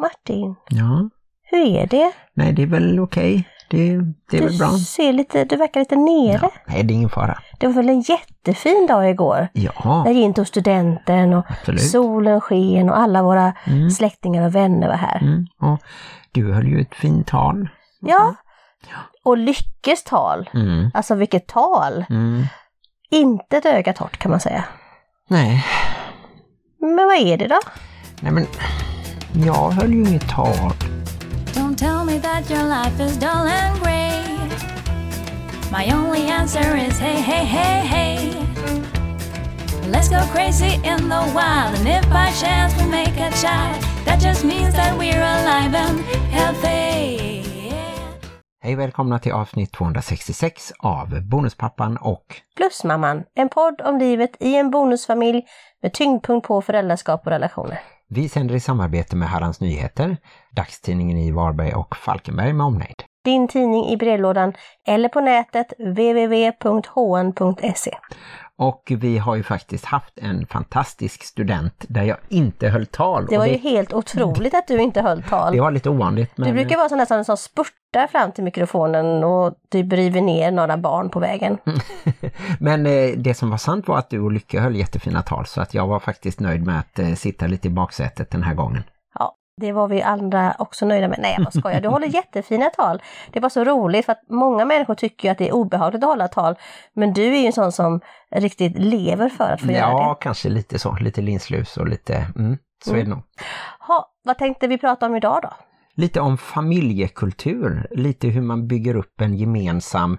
Martin, Ja, hur är det? nej det är väl okej. Det, det är Du väl bra. ser lite, du verkar lite nere. Ja, nej, det är ingen fara. Det var väl en jättefin dag igår? Ja, Jag gick in till studenten och absolut. solen sken och alla våra Mm. släktingar och vänner var här. Mm. Och du höll ju ett fint tal. Ja. Och Lyckes tal. Mm. Alltså vilket tal! Mm. Inte ett öga torrt kan man säga. Nej, Men vad är det då? nej men jag höll ju inget tal. Don't tell me that your life is dull and grey. My only answer is hey, hey, hey, hey. Let's go crazy in the wild, and if by chance we make a child, that just means that we're alive and healthy. Hej välkomna till avsnitt 266 av Bonuspappan och Plusmamman, en podd om livet i en bonusfamilj med tyngdpunkt på föräldraskap och relationer vi sänder i samarbete med Hallands Nyheter, dagstidningen i Varberg och Falkenberg med omnejd. Din tidning i brevlådan eller på nätet www.hn.se. Och vi har ju faktiskt haft en fantastisk student där jag inte höll tal. Det var och ju helt otroligt att du inte höll tal. det var lite ovanligt. Men... Du brukar vara sån där som, som spurtar fram till mikrofonen och typ river ner några barn på vägen. Men eh, det som var sant var att du och Lycka höll jättefina tal så att jag var faktiskt nöjd med att eh, sitta lite i baksätet den här gången. Ja, det var vi andra också nöjda med. Nej, jag bara skojar. Du håller jättefina tal. Det var så roligt för att många människor tycker ju att det är obehagligt att hålla tal. Men du är ju en sån som riktigt lever för att få göra Ja, det. kanske lite så. Lite linslus och lite... Mm, så är det nog. Ha, vad tänkte vi prata om idag då? Lite om familjekultur. Lite hur man bygger upp en gemensam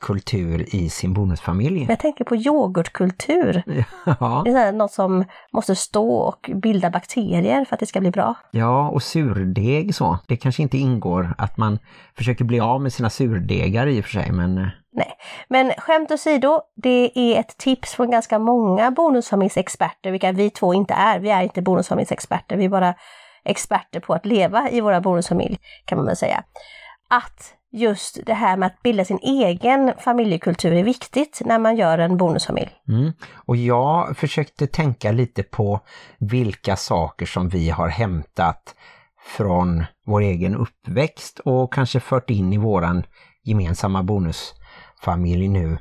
kultur i sin bonusfamilj. Jag tänker på yoghurtkultur. Ja, Det är något som måste stå och bilda bakterier för att det ska bli bra. ja, och surdeg så. Det kanske inte ingår att man försöker bli av med sina surdegar i och för sig, men... eh, Nej, men skämt åsido, det är ett tips från ganska många bonusfamiljsexperter, vilka vi två inte är. Vi är inte bonusfamiljsexperter, vi bara experter på att leva i våra bonusfamilj, kan man väl säga. Att just det här med att bilda sin egen familjekultur är viktigt när man gör en bonusfamilj. Mm. Och jag försökte tänka lite på vilka saker som vi har hämtat från vår egen uppväxt och kanske fört in i våran gemensamma bonusfamilj nu.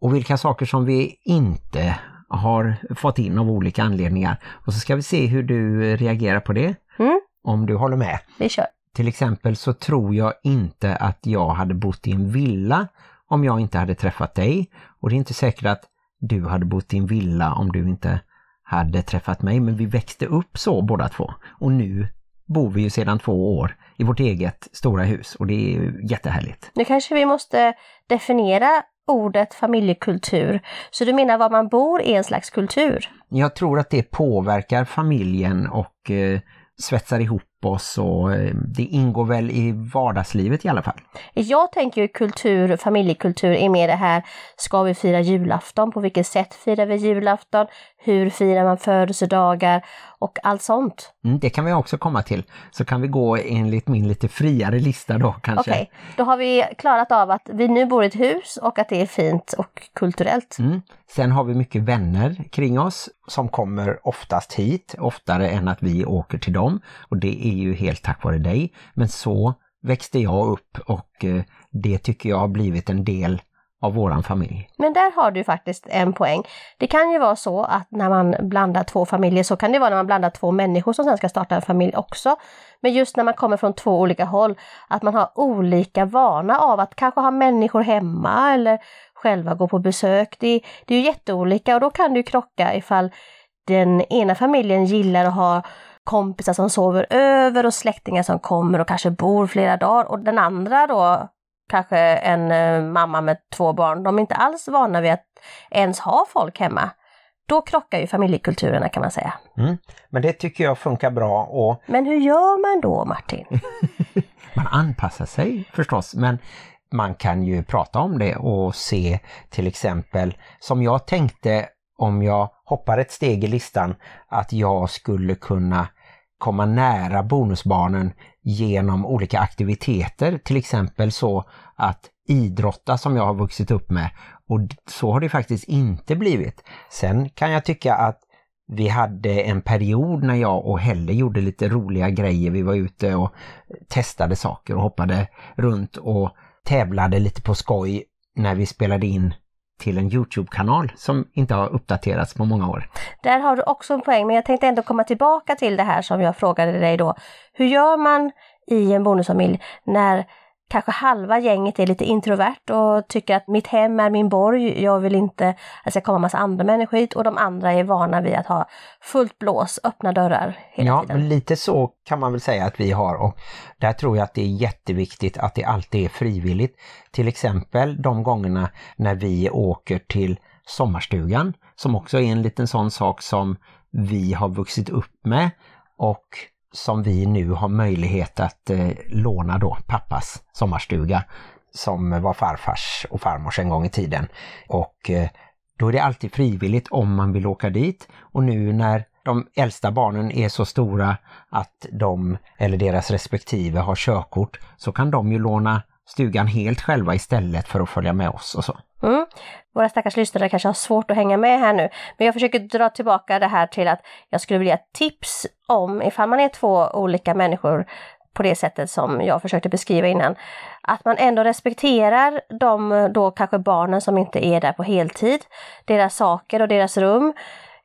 Och vilka saker som vi inte har fått in av olika anledningar. Och så ska vi se hur du reagerar på det. Mm. Om du håller med. Vi kör! Till exempel så tror jag inte att jag hade bott i en villa om jag inte hade träffat dig. Och det är inte säkert att du hade bott i en villa om du inte hade träffat mig. Men vi växte upp så båda två. Och nu bor vi ju sedan två år i vårt eget stora hus och det är ju jättehärligt. Nu kanske vi måste definiera ordet familjekultur. Så du menar var man bor är en slags kultur? Jag tror att det påverkar familjen och eh, svetsar ihop oss och eh, det ingår väl i vardagslivet i alla fall. Jag tänker ju kultur, familjekultur är mer det här, ska vi fira julafton? På vilket sätt firar vi julafton? Hur firar man födelsedagar? Och allt sånt. Mm, det kan vi också komma till. Så kan vi gå enligt min lite friare lista då kanske. Okej, då har vi klarat av att vi nu bor i ett hus och att det är fint och kulturellt. Mm. Sen har vi mycket vänner kring oss som kommer oftast hit, oftare än att vi åker till dem. Och det är är ju helt tack vare dig. Men så växte jag upp och eh, det tycker jag har blivit en del av våran familj. Men där har du faktiskt en poäng. Det kan ju vara så att när man blandar två familjer, så kan det vara när man blandar två människor som sen ska starta en familj också. Men just när man kommer från två olika håll, att man har olika vana av att kanske ha människor hemma eller själva gå på besök. Det, det är ju jätteolika och då kan det ju krocka ifall den ena familjen gillar att ha kompisar som sover över och släktingar som kommer och kanske bor flera dagar och den andra då kanske en eh, mamma med två barn, de är inte alls vana vid att ens ha folk hemma. Då krockar ju familjekulturerna kan man säga. Mm. Men det tycker jag funkar bra och Men hur gör man då Martin? man anpassar sig förstås men man kan ju prata om det och se till exempel som jag tänkte om jag hoppar ett steg i listan att jag skulle kunna komma nära bonusbarnen genom olika aktiviteter. Till exempel så att idrotta som jag har vuxit upp med och så har det faktiskt inte blivit. Sen kan jag tycka att vi hade en period när jag och Helle gjorde lite roliga grejer. Vi var ute och testade saker och hoppade runt och tävlade lite på skoj när vi spelade in till en Youtube-kanal som inte har uppdaterats på många år. Där har du också en poäng, men jag tänkte ändå komma tillbaka till det här som jag frågade dig då. Hur gör man i en bonusfamilj när kanske halva gänget är lite introvert och tycker att mitt hem är min borg, jag vill inte att det ska komma massa andra människor hit och de andra är vana vid att ha fullt blås, öppna dörrar hela ja, tiden. lite så kan man väl säga att vi har och där tror jag att det är jätteviktigt att det alltid är frivilligt. Till exempel de gångerna när vi åker till sommarstugan som också är en liten sån sak som vi har vuxit upp med och som vi nu har möjlighet att eh, låna då pappas sommarstuga som var farfars och farmors en gång i tiden. Och eh, då är det alltid frivilligt om man vill åka dit och nu när de äldsta barnen är så stora att de eller deras respektive har körkort så kan de ju låna stugan helt själva istället för att följa med oss och så. Mm. Våra stackars lyssnare kanske har svårt att hänga med här nu, men jag försöker dra tillbaka det här till att jag skulle vilja tips om ifall man är två olika människor på det sättet som jag försökte beskriva innan. Att man ändå respekterar de då kanske barnen som inte är där på heltid, deras saker och deras rum.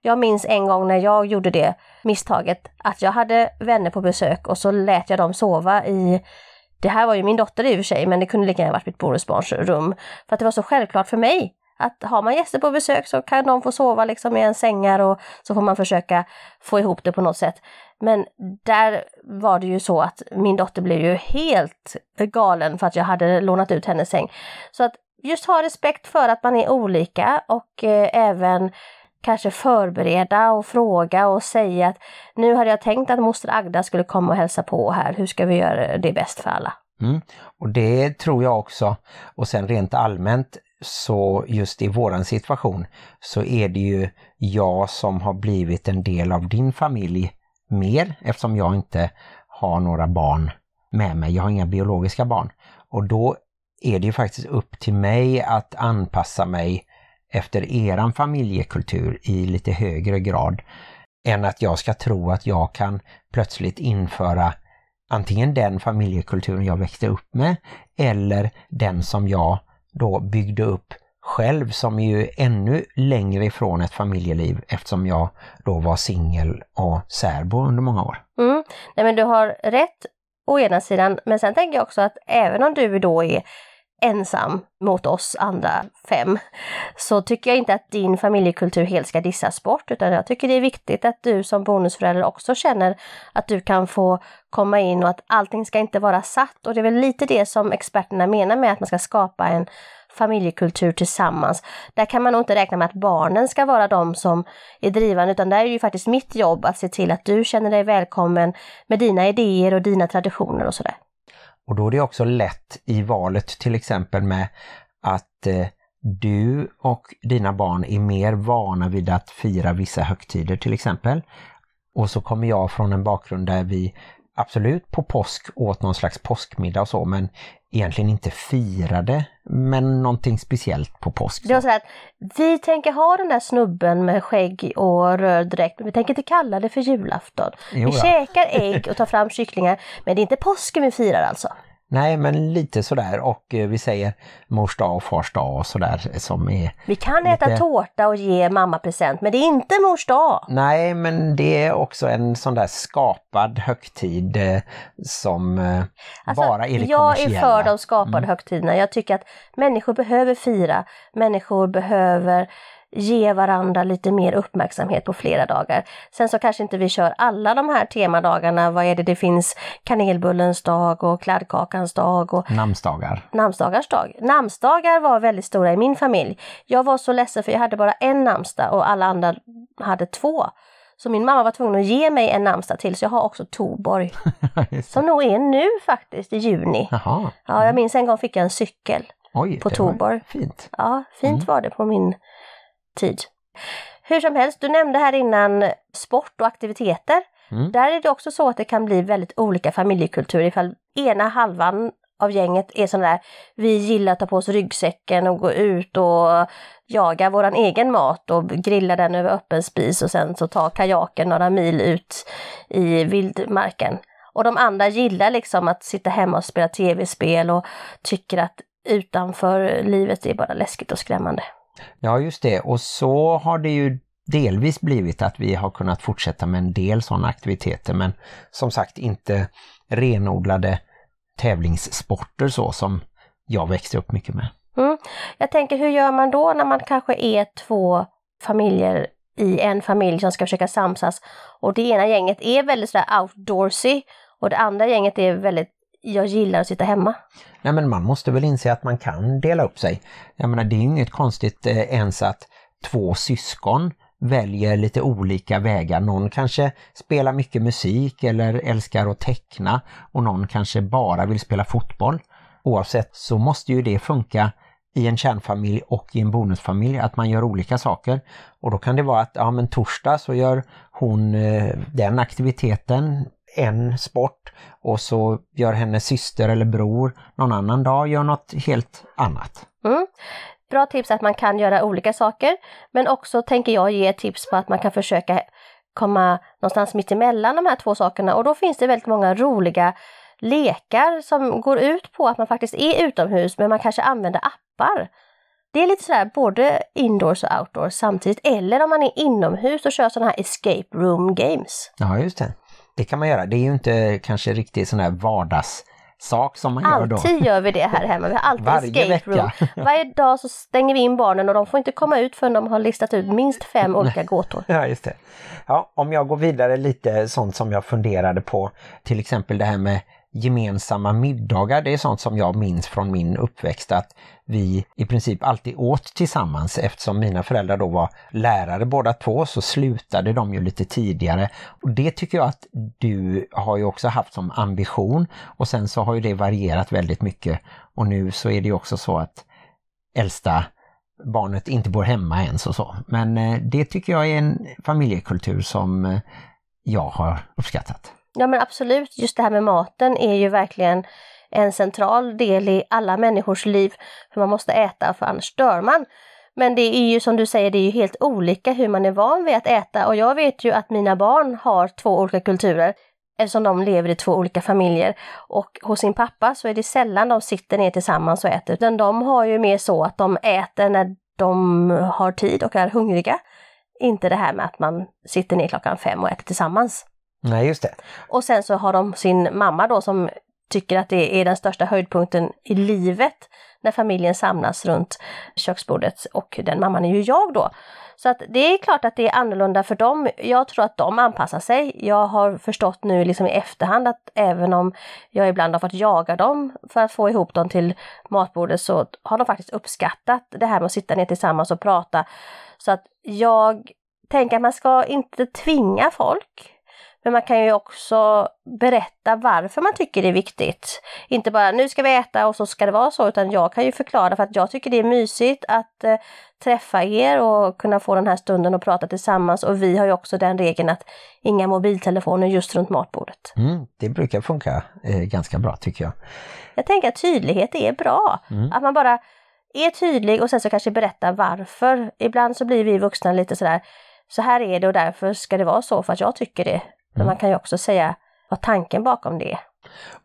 Jag minns en gång när jag gjorde det misstaget att jag hade vänner på besök och så lät jag dem sova i det här var ju min dotter i och för sig, men det kunde lika gärna varit mitt bonusbarns rum. För att det var så självklart för mig att har man gäster på besök så kan de få sova liksom i en sängar och så får man försöka få ihop det på något sätt. Men där var det ju så att min dotter blev ju helt galen för att jag hade lånat ut hennes säng. Så att just ha respekt för att man är olika och eh, även kanske förbereda och fråga och säga att nu hade jag tänkt att moster Agda skulle komma och hälsa på här. Hur ska vi göra det bäst för alla? Mm. Och det tror jag också. Och sen rent allmänt så just i våran situation så är det ju jag som har blivit en del av din familj mer eftersom jag inte har några barn med mig. Jag har inga biologiska barn. Och då är det ju faktiskt upp till mig att anpassa mig efter eran familjekultur i lite högre grad än att jag ska tro att jag kan plötsligt införa antingen den familjekulturen jag växte upp med eller den som jag då byggde upp själv som är ju ännu längre ifrån ett familjeliv eftersom jag då var singel och särbo under många år. Mm. Nej men du har rätt å ena sidan, men sen tänker jag också att även om du då är ensam mot oss andra fem, så tycker jag inte att din familjekultur helt ska dissas bort, utan jag tycker det är viktigt att du som bonusförälder också känner att du kan få komma in och att allting ska inte vara satt. Och det är väl lite det som experterna menar med att man ska skapa en familjekultur tillsammans. Där kan man nog inte räkna med att barnen ska vara de som är drivande, utan där är ju faktiskt mitt jobb att se till att du känner dig välkommen med dina idéer och dina traditioner och sådär. Och då är det också lätt i valet till exempel med att eh, du och dina barn är mer vana vid att fira vissa högtider till exempel. Och så kommer jag från en bakgrund där vi absolut på påsk åt någon slags påskmiddag och så men egentligen inte firade men någonting speciellt på påsk. Det var så att vi tänker ha den där snubben med skägg och röd dräkt men vi tänker inte kalla det för julafton. Jo, vi ja. käkar ägg och tar fram kycklingar men det är inte påsken vi firar alltså. Nej men lite sådär och eh, vi säger mors dag och fars dag och sådär som är... Vi kan äta Lite- tårta och ge mamma present men det är inte mors dag. Nej men det är också en sån där skapad högtid eh, som eh, Alltså, bara är det jag är för de skapade högtiderna. Jag tycker att människor behöver fira, människor behöver ge varandra lite mer uppmärksamhet på flera dagar. Sen så kanske inte vi kör alla de här temadagarna. Vad är det? Det finns kanelbullens dag och kladdkakans dag och Namnsdagar. namnsdagars dag. Namnsdagar var väldigt stora i min familj. Jag var så ledsen för jag hade bara en namnsdag och alla andra hade två. Så min mamma var tvungen att ge mig en namnsdag till så jag har också Toborg. Som nog är nu faktiskt i juni. Jaha, Ja, jag minns en gång fick jag en cykel. oj. På Tuborg. Fint. Ja, fint Mm. var det på min tid. Hur som helst, du nämnde här innan sport och aktiviteter. Mm. Där är det också så att det kan bli väldigt olika familjekultur ifall ena halvan av gänget är sådana där, vi gillar att ta på oss ryggsäcken och gå ut och jaga våran egen mat och grilla den över öppen spis och sen så ta kajaken några mil ut i vildmarken. Och de andra gillar liksom att sitta hemma och spela tv-spel och tycker att utanför livet är bara läskigt och skrämmande. Ja just det och så har det ju delvis blivit att vi har kunnat fortsätta med en del sådana aktiviteter men som sagt inte renodlade tävlingssporter så som jag växte upp mycket med. Mm. Jag tänker hur gör man då när man kanske är två familjer i en familj som ska försöka samsas och det ena gänget är väldigt sådär outdoorsy och det andra gänget är väldigt jag gillar att sitta hemma. Nej men man måste väl inse att man kan dela upp sig. Jag menar det är inget konstigt eh, ens att två syskon väljer lite olika vägar. Någon kanske spelar mycket musik eller älskar att teckna och någon kanske bara vill spela fotboll. Oavsett så måste ju det funka i en kärnfamilj och i en bonusfamilj att man gör olika saker. Och då kan det vara att ja men torsdag så gör hon eh, den aktiviteten, en sport och så gör hennes syster eller bror någon annan dag gör något helt annat. Mm. Bra tips att man kan göra olika saker men också tänker jag ge tips på att man kan försöka komma någonstans mitt emellan de här två sakerna och då finns det väldigt många roliga lekar som går ut på att man faktiskt är utomhus men man kanske använder appar. Det är lite sådär både indoors och outdoors samtidigt eller om man är inomhus och kör sådana här escape room games. Ja just det. Det kan man göra. Det är ju inte kanske riktigt sån här vardags sak som man alltid gör då. Alltid gör vi det här hemma. Vi har alltid Varje escape vecka. room. Varje dag så stänger vi in barnen och de får inte komma ut förrän de har listat ut minst fem olika gåtor. Ja, just det. Ja, om jag går vidare lite sånt som jag funderade på, till exempel det här med gemensamma middagar, det är sånt som jag minns från min uppväxt att vi i princip alltid åt tillsammans eftersom mina föräldrar då var lärare båda två så slutade de ju lite tidigare. Och det tycker jag att du har ju också haft som ambition och sen så har ju det varierat väldigt mycket och nu så är det ju också så att äldsta barnet inte bor hemma ens och så. Men eh, det tycker jag är en familjekultur som eh, jag har uppskattat. Ja men absolut, just det här med maten är ju verkligen en central del i alla människors liv. För man måste äta för annars dör man. Men det är ju som du säger, det är ju helt olika hur man är van vid att äta och jag vet ju att mina barn har två olika kulturer eftersom de lever i två olika familjer. Och hos sin pappa så är det sällan de sitter ner tillsammans och äter, utan de har ju mer så att de äter när de har tid och är hungriga. Inte det här med att man sitter ner klockan fem och äter tillsammans. Nej, just det. Och sen så har de sin mamma då som tycker att det är den största höjdpunkten i livet när familjen samlas runt köksbordet och den mamman är ju jag då. Så att det är klart att det är annorlunda för dem. Jag tror att de anpassar sig. Jag har förstått nu liksom i efterhand att även om jag ibland har fått jaga dem för att få ihop dem till matbordet så har de faktiskt uppskattat det här med att sitta ner tillsammans och prata. Så att jag tänker att man ska inte tvinga folk men man kan ju också berätta varför man tycker det är viktigt. Inte bara nu ska vi äta och så ska det vara så, utan jag kan ju förklara för att jag tycker det är mysigt att eh, träffa er och kunna få den här stunden och prata tillsammans. Och vi har ju också den regeln att inga mobiltelefoner just runt matbordet. Mm, det brukar funka eh, ganska bra tycker jag. Jag tänker att tydlighet är bra. Mm. Att man bara är tydlig och sen så kanske berätta varför. Ibland så blir vi vuxna lite sådär, så här är det och därför ska det vara så för att jag tycker det. Men Mm. man kan ju också säga vad tanken bakom det är.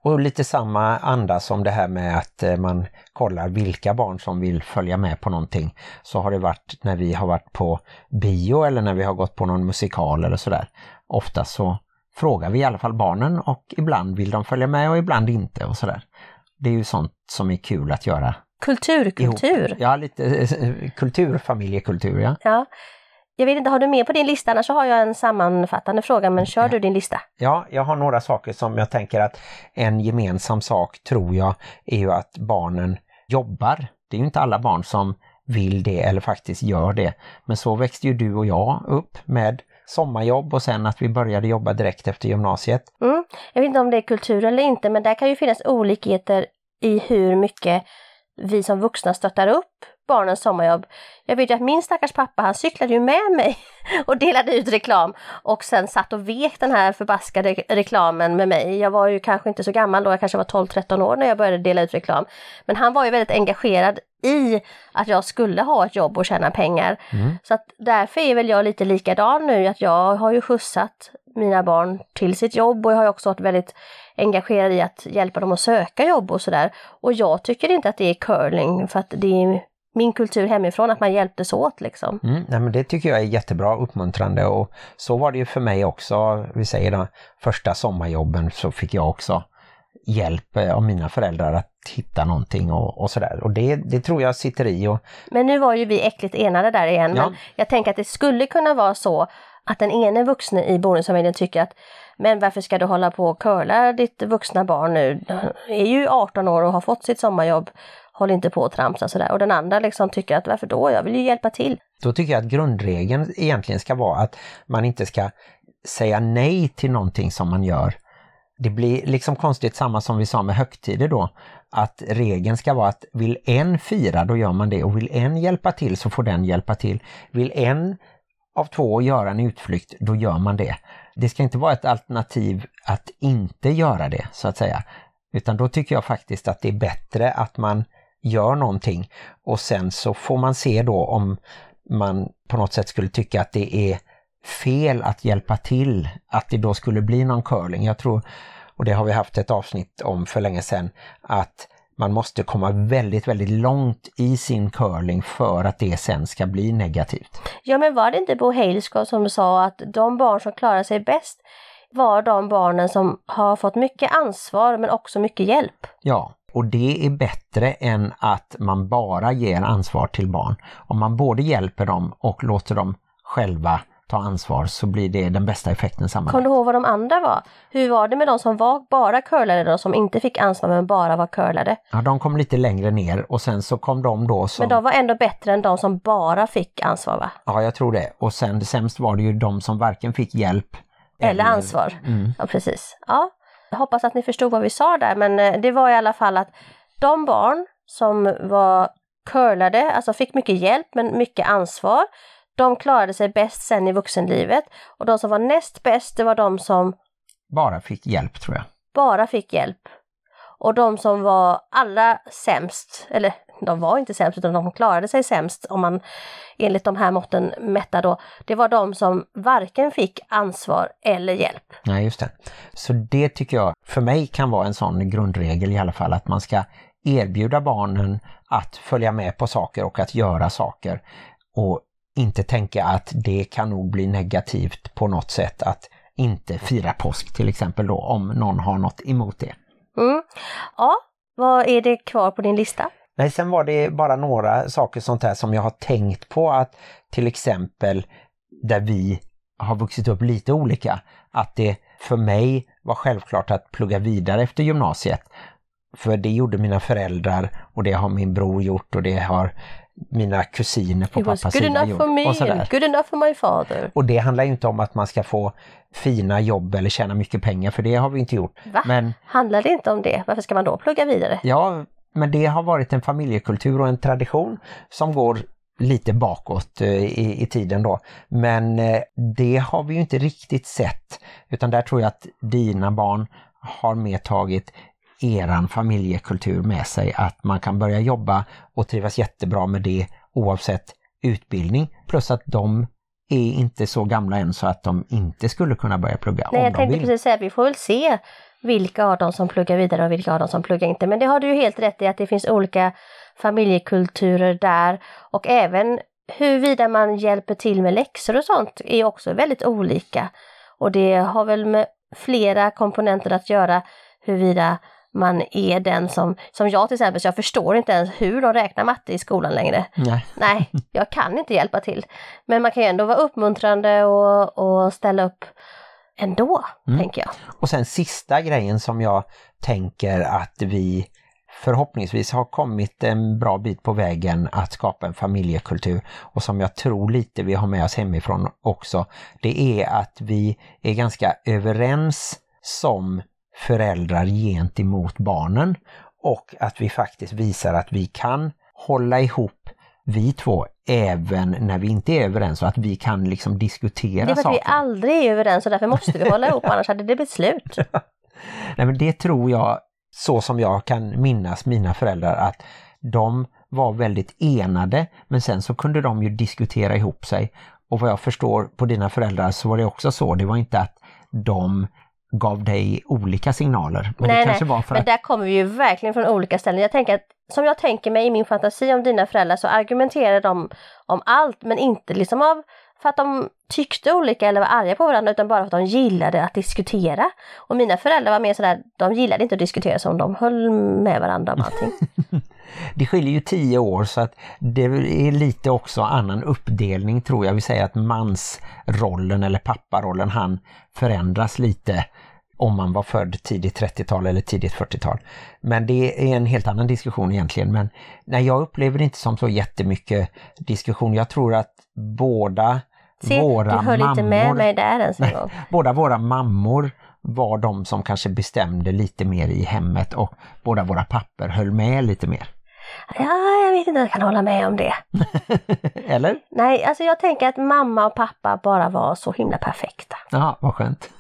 Och lite samma anda som det här med att eh, man kollar vilka barn som vill följa med på någonting. Så har det varit när vi har varit på bio eller när vi har gått på någon musikal eller sådär. Ofta så frågar vi i alla fall barnen och ibland vill de följa med och ibland inte och sådär. Det är ju sånt som är kul att göra. Kulturkultur. ihop. Ja, lite eh, kultur, familjekultur, ja. Ja. Jag vet inte, har du med på din lista? Annars så har jag en sammanfattande fråga, men kör du din lista? Ja, jag har några saker som jag tänker att en gemensam sak tror jag är ju att barnen jobbar. Det är ju inte alla barn som vill det eller faktiskt gör det. Men så växte ju du och jag upp med sommarjobb och sen att vi började jobba direkt efter gymnasiet. Mm. Jag vet inte om det är kultur eller inte, men där kan ju finnas olikheter i hur mycket vi som vuxna stöttar upp barnens sommarjobb. Jag vet ju att min stackars pappa han cyklade ju med mig och delade ut reklam och sen satt och vek den här förbaskade reklamen med mig. Jag var ju kanske inte så gammal då, jag kanske var 12-13 år när jag började dela ut reklam. Men han var ju väldigt engagerad i att jag skulle ha ett jobb och tjäna pengar. Mm. Så att därför är väl jag lite likadan nu, att jag har ju skjutsat mina barn till sitt jobb och jag har också varit väldigt engagerad i att hjälpa dem att söka jobb och sådär. Och jag tycker inte att det är curling för att det är min kultur hemifrån att man hjälptes åt liksom. Mm, nej, men det tycker jag är jättebra uppmuntrande och så var det ju för mig också. Vi säger de första sommarjobben så fick jag också hjälp eh, av mina föräldrar att hitta någonting och, och sådär. Och det, det tror jag sitter i. Och... Men nu var ju vi äckligt enade där igen. Ja. Men jag tänker att det skulle kunna vara så att den ene vuxne i bonusfamiljen tycker att men varför ska du hålla på och curla ditt vuxna barn nu? är ju 18 år och har fått sitt sommarjobb. Håll inte på och tramsa sådär. Och den andra liksom tycker att varför då? Jag vill ju hjälpa till. Då tycker jag att grundregeln egentligen ska vara att man inte ska säga nej till någonting som man gör. Det blir liksom konstigt samma som vi sa med högtider då. Att regeln ska vara att vill en fira då gör man det och vill en hjälpa till så får den hjälpa till. Vill en av två göra en utflykt då gör man det. Det ska inte vara ett alternativ att inte göra det så att säga. Utan då tycker jag faktiskt att det är bättre att man gör någonting och sen så får man se då om man på något sätt skulle tycka att det är fel att hjälpa till, att det då skulle bli någon curling. Jag tror, och det har vi haft ett avsnitt om för länge sedan, att man måste komma väldigt, väldigt långt i sin curling för att det sen ska bli negativt. Ja men var det inte Bo Halescott som sa att de barn som klarar sig bäst var de barnen som har fått mycket ansvar men också mycket hjälp. Ja, och det är bättre än att man bara ger ansvar till barn. Om man både hjälper dem och låter dem själva ta ansvar så blir det den bästa effekten Kommer sammanlagt. du ihåg vad de andra var? Hur var det med de som var bara curlade då, som inte fick ansvar men bara var curlade? Ja, de kom lite längre ner och sen så kom de då som... Men de var ändå bättre än de som bara fick ansvar va? Ja, jag tror det. Och sen sämst var det ju de som varken fick hjälp Eller ansvar. Mm. Ja precis. Ja. Hoppas att ni förstod vad vi sa där men eh, det var i alla fall att de barn som var curlade, alltså fick mycket hjälp men mycket ansvar, de klarade sig bäst sen i vuxenlivet. Och de som var näst bäst, det var de som Bara fick hjälp tror jag. bara fick hjälp. Och de som var allra sämst, eller de var inte sämst utan de klarade sig sämst om man enligt de här måtten mättar då, det var de som varken fick ansvar eller hjälp. Nej, just det. Så det tycker jag för mig kan vara en sån grundregel i alla fall att man ska erbjuda barnen att följa med på saker och att göra saker och inte tänka att det kan nog bli negativt på något sätt att inte fira påsk till exempel då om någon har något emot det. Mm. Ja, vad är det kvar på din lista? Nej, sen var det bara några saker sånt här som jag har tänkt på att till exempel där vi har vuxit upp lite olika, att det för mig var självklart att plugga vidare efter gymnasiet. För det gjorde mina föräldrar och det har min bror gjort och det har mina kusiner på pappas sida enough gjort. for me och sådär. good enough for my father. Och det handlar ju inte om att man ska få fina jobb eller tjäna mycket pengar, för det har vi inte gjort. Va? Men Handlar det inte om det? Varför ska man då plugga vidare? Ja, men det har varit en familjekultur och en tradition som går lite bakåt eh, i, i tiden då. Men eh, det har vi ju inte riktigt sett utan där tror jag att dina barn har med tagit eran familjekultur med sig. Att man kan börja jobba och trivas jättebra med det oavsett utbildning. Plus att de är inte så gamla än så att de inte skulle kunna börja plugga Nej, om jag de tänkte vill. precis säga vi får väl se vilka av dem som pluggar vidare och vilka av dem som pluggar inte. Men det har du ju helt rätt i att det finns olika familjekulturer där och även huruvida man hjälper till med läxor och sånt är också väldigt olika. Och det har väl med flera komponenter att göra huruvida man är den som, som jag till exempel, så jag förstår inte ens hur de räknar matte i skolan längre. Nej. Nej, jag kan inte hjälpa till. Men man kan ju ändå vara uppmuntrande och, och ställa upp ändå, Mm. tänker jag. Och sen sista grejen som jag tänker att vi förhoppningsvis har kommit en bra bit på vägen att skapa en familjekultur och som jag tror lite vi har med oss hemifrån också. Det är att vi är ganska överens som föräldrar gentemot barnen och att vi faktiskt visar att vi kan hålla ihop vi två även när vi inte är överens och att vi kan liksom diskutera Det är för att saker. vi aldrig är överens och därför måste vi hålla ihop annars hade det blivit slut. Nej, men det tror jag, så som jag kan minnas mina föräldrar, att de var väldigt enade men sen så kunde de ju diskutera ihop sig. Och vad jag förstår på dina föräldrar så var det också så, det var inte att de gav dig olika signaler. Men nej, det kanske nej. var för men att... där kommer vi ju verkligen från olika ställen. Jag tänker att som jag tänker mig i min fantasi om dina föräldrar så argumenterar de om allt men inte liksom av för att de tyckte olika eller var arga på varandra utan bara för att de gillade att diskutera. Och mina föräldrar var mer sådär, de gillade inte att diskutera som de höll med varandra om allting. Det skiljer ju tio år så att det är lite också annan uppdelning tror jag. Vi säger att mansrollen eller papparollen han förändras lite om man var född tidigt 30-tal eller tidigt 40-tal. Men det är en helt annan diskussion egentligen. Men nej, jag upplever det inte som så jättemycket diskussion. Jag tror att båda Se, våra du höll mammor, inte med mig där ens en gång. båda våra mammor var de som kanske bestämde lite mer i hemmet och båda våra papper höll med lite mer. Ja, jag vet inte om jag kan hålla med om det. Eller? Nej, alltså jag tänker att mamma och pappa bara var så himla perfekta. Ja, vad skönt.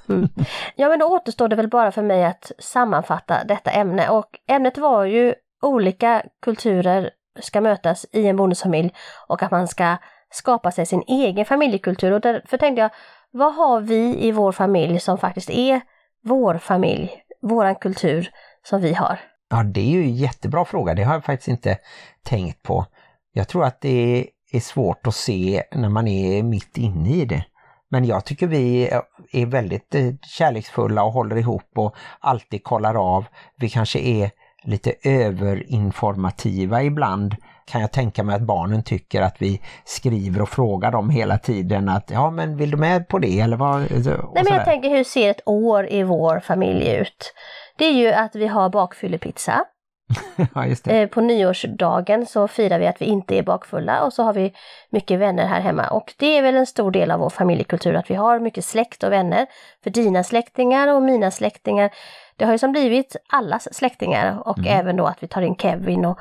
Ja, men då återstår det väl bara för mig att sammanfatta detta ämne och ämnet var ju olika kulturer ska mötas i en bonusfamilj och att man ska skapa sig sin egen familjekultur och därför tänkte jag, vad har vi i vår familj som faktiskt är vår familj, våran kultur som vi har? Ja, det är ju en jättebra fråga. Det har jag faktiskt inte tänkt på. Jag tror att det är svårt att se när man är mitt inne i det. Men jag tycker vi är väldigt eh, kärleksfulla och håller ihop och alltid kollar av. Vi kanske är lite överinformativa ibland. Kan jag tänka mig att barnen tycker att vi skriver och frågar dem hela tiden att ja men vill du med på det eller vad? Nej men jag tänker hur ser ett år i vår familj ut? Det är ju att vi har bakfyllepizza. ja, just det. Eh, På nyårsdagen så firar vi att vi inte är bakfulla och så har vi mycket vänner här hemma. Och det är väl en stor del av vår familjekultur att vi har mycket släkt och vänner. För dina släktingar och mina släktingar, det har ju som blivit allas släktingar och även då att vi tar in Kevin och,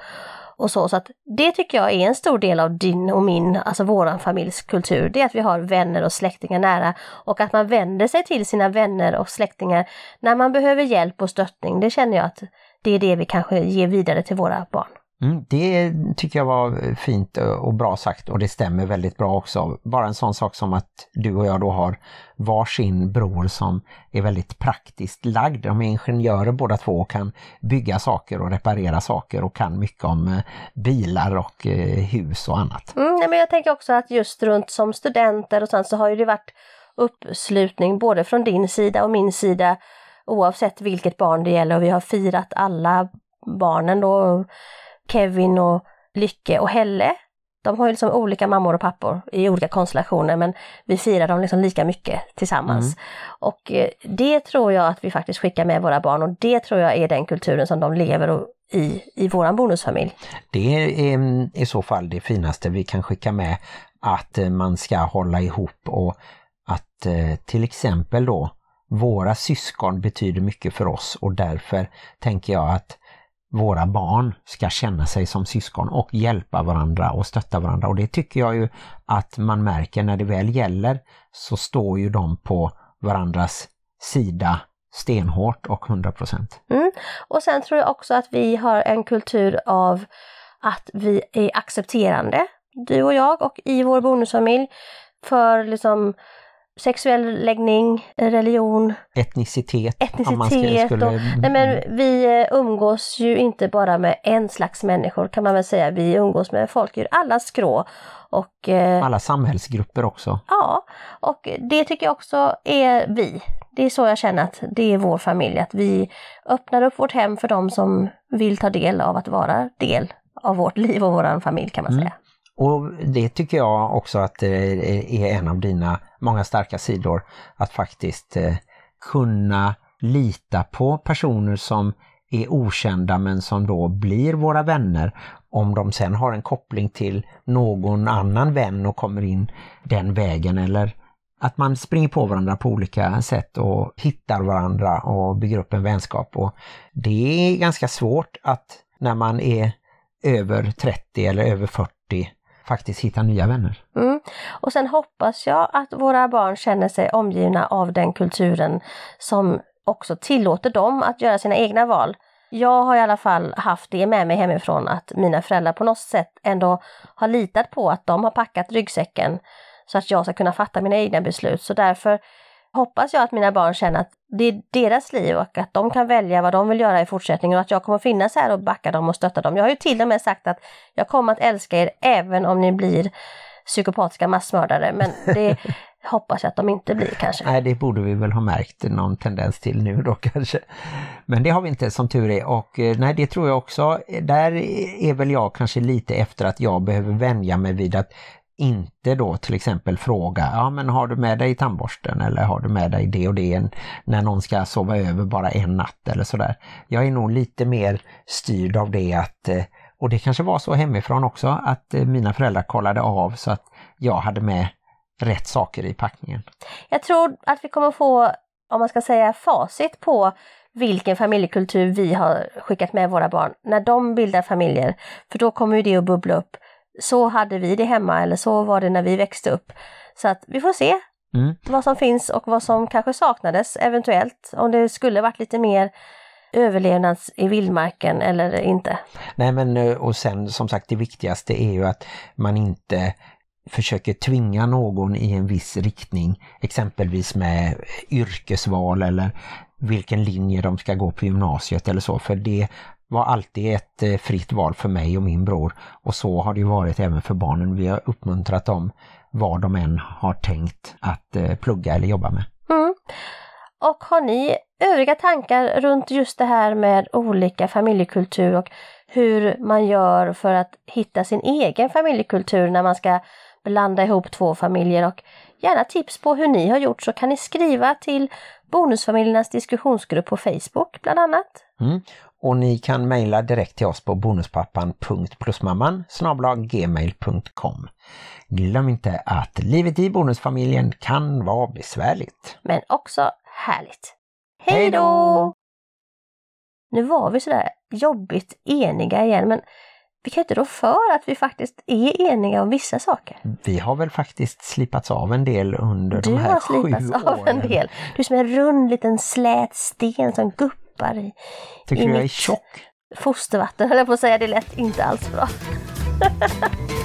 och så. Så att det tycker jag är en stor del av din och min, alltså våran familjs kultur. Det är att vi har vänner och släktingar nära och att man vänder sig till sina vänner och släktingar när man behöver hjälp och stöttning. Det känner jag att det är det vi kanske ger vidare till våra barn. Mm, det tycker jag var fint eh, och bra sagt och det stämmer väldigt bra också. Bara en sån sak som att du och jag då har varsin bror som är väldigt praktiskt lagd. De är ingenjörer båda två och kan bygga saker och reparera saker och kan mycket om eh, bilar och eh, hus och annat. Mm, men jag tänker också att just runt som studenter och sånt så har ju det varit uppslutning både från din sida och min sida oavsett vilket barn det gäller och vi har firat alla barnen då, Kevin och Lycke och Helle. De har ju liksom olika mammor och pappor i olika konstellationer men vi firar dem liksom lika mycket tillsammans. Och eh, det tror jag att vi faktiskt skickar med våra barn och det tror jag är den kulturen som de lever och- i, i våran bonusfamilj. Det är mm, i så fall det finaste vi kan skicka med att eh, man ska hålla ihop och att eh, till exempel då våra syskon betyder mycket för oss och därför tänker jag att våra barn ska känna sig som syskon och hjälpa varandra och stötta varandra och det tycker jag ju att man märker när det väl gäller så står ju de på varandras sida stenhårt och 100%. Mm. Och sen tror jag också att vi har en kultur av att vi är accepterande, du och jag och i vår bonusfamilj, för liksom sexuell läggning, religion, Etnicitet. etnicitet. skulle- och, nej men vi eh, umgås ju inte bara med en slags människor kan man väl säga, vi umgås med folk ur alla skrå. Och eh, Alla samhällsgrupper också. Ja, och det tycker jag också är vi. Det är så jag känner att det är vår familj, att vi öppnar upp vårt hem för dem som vill ta del av att vara del av vårt liv och vår familj kan man säga. Och det tycker jag också att det är en av dina många starka sidor. Att faktiskt eh, kunna lita på personer som är okända men som då blir våra vänner. Om de sen har en koppling till någon annan vän och kommer in den vägen eller att man springer på varandra på olika sätt och hittar varandra och bygger upp en vänskap. Och det är ganska svårt att när man är över 30 eller över 40 faktiskt hitta nya vänner. Mm. Och sen hoppas jag att våra barn känner sig omgivna av den kulturen som också tillåter dem att göra sina egna val. Jag har i alla fall haft det med mig hemifrån att mina föräldrar på något sätt ändå har litat på att de har packat ryggsäcken så att jag ska kunna fatta mina egna beslut. Så därför hoppas jag att mina barn känner att det är deras liv och att de kan välja vad de vill göra i fortsättningen och att jag kommer finnas här och backa dem och stötta dem. Jag har ju till och med sagt att jag kommer att älska er även om ni blir psykopatiska massmördare, men det hoppas jag att de inte blir kanske. Nej, det borde vi väl ha märkt någon tendens till nu då kanske. Men det har vi inte som tur är och eh, nej det tror jag också, där är väl jag kanske lite efter att jag behöver vänja mig vid att inte då till exempel fråga, ja men har du med dig tandborsten eller har du med dig det och det när någon ska sova över bara en natt eller sådär. Jag är nog lite mer styrd av det att, eh, och det kanske var så hemifrån också, att eh, mina föräldrar kollade av så att jag hade med rätt saker i packningen. Jag tror att vi kommer få, om man ska säga facit på vilken familjekultur vi har skickat med våra barn när de bildar familjer. För då kommer ju det att bubbla upp. Så hade vi det hemma eller så var det när vi växte upp. Så att vi får se mm. vad som finns och vad som kanske saknades eventuellt. Om det skulle varit lite mer överlevnads i vildmarken eller inte. Nej men eh, och sen som sagt det viktigaste är ju att man inte försöker tvinga någon i en viss riktning, exempelvis med yrkesval eller vilken linje de ska gå på gymnasiet eller så, för det var alltid ett eh, fritt val för mig och min bror och så har det varit även för barnen. Vi har uppmuntrat dem vad de än har tänkt att eh, plugga eller jobba med. Mm. Och har ni övriga tankar runt just det här med olika familjekultur och hur man gör för att hitta sin egen familjekultur när man ska blanda ihop två familjer och gärna tips på hur ni har gjort så kan ni skriva till Bonusfamiljernas diskussionsgrupp på Facebook bland annat. Mm. Och ni kan mejla direkt till oss på bonuspappan.plusmamman gmail.com. Glöm inte att livet i bonusfamiljen kan vara besvärligt. Men också härligt. Hej då! Nu var vi sådär jobbigt eniga igen men vi kan inte rå för att vi faktiskt är eniga om vissa saker. Vi har väl faktiskt slipats av en del under du de här sju åren. Du har slipats av en del. Du är som en rund liten slät sten som guppar i, Tycker i du jag är tjock? Fostervatten höll jag på att säga, det lät inte alls bra.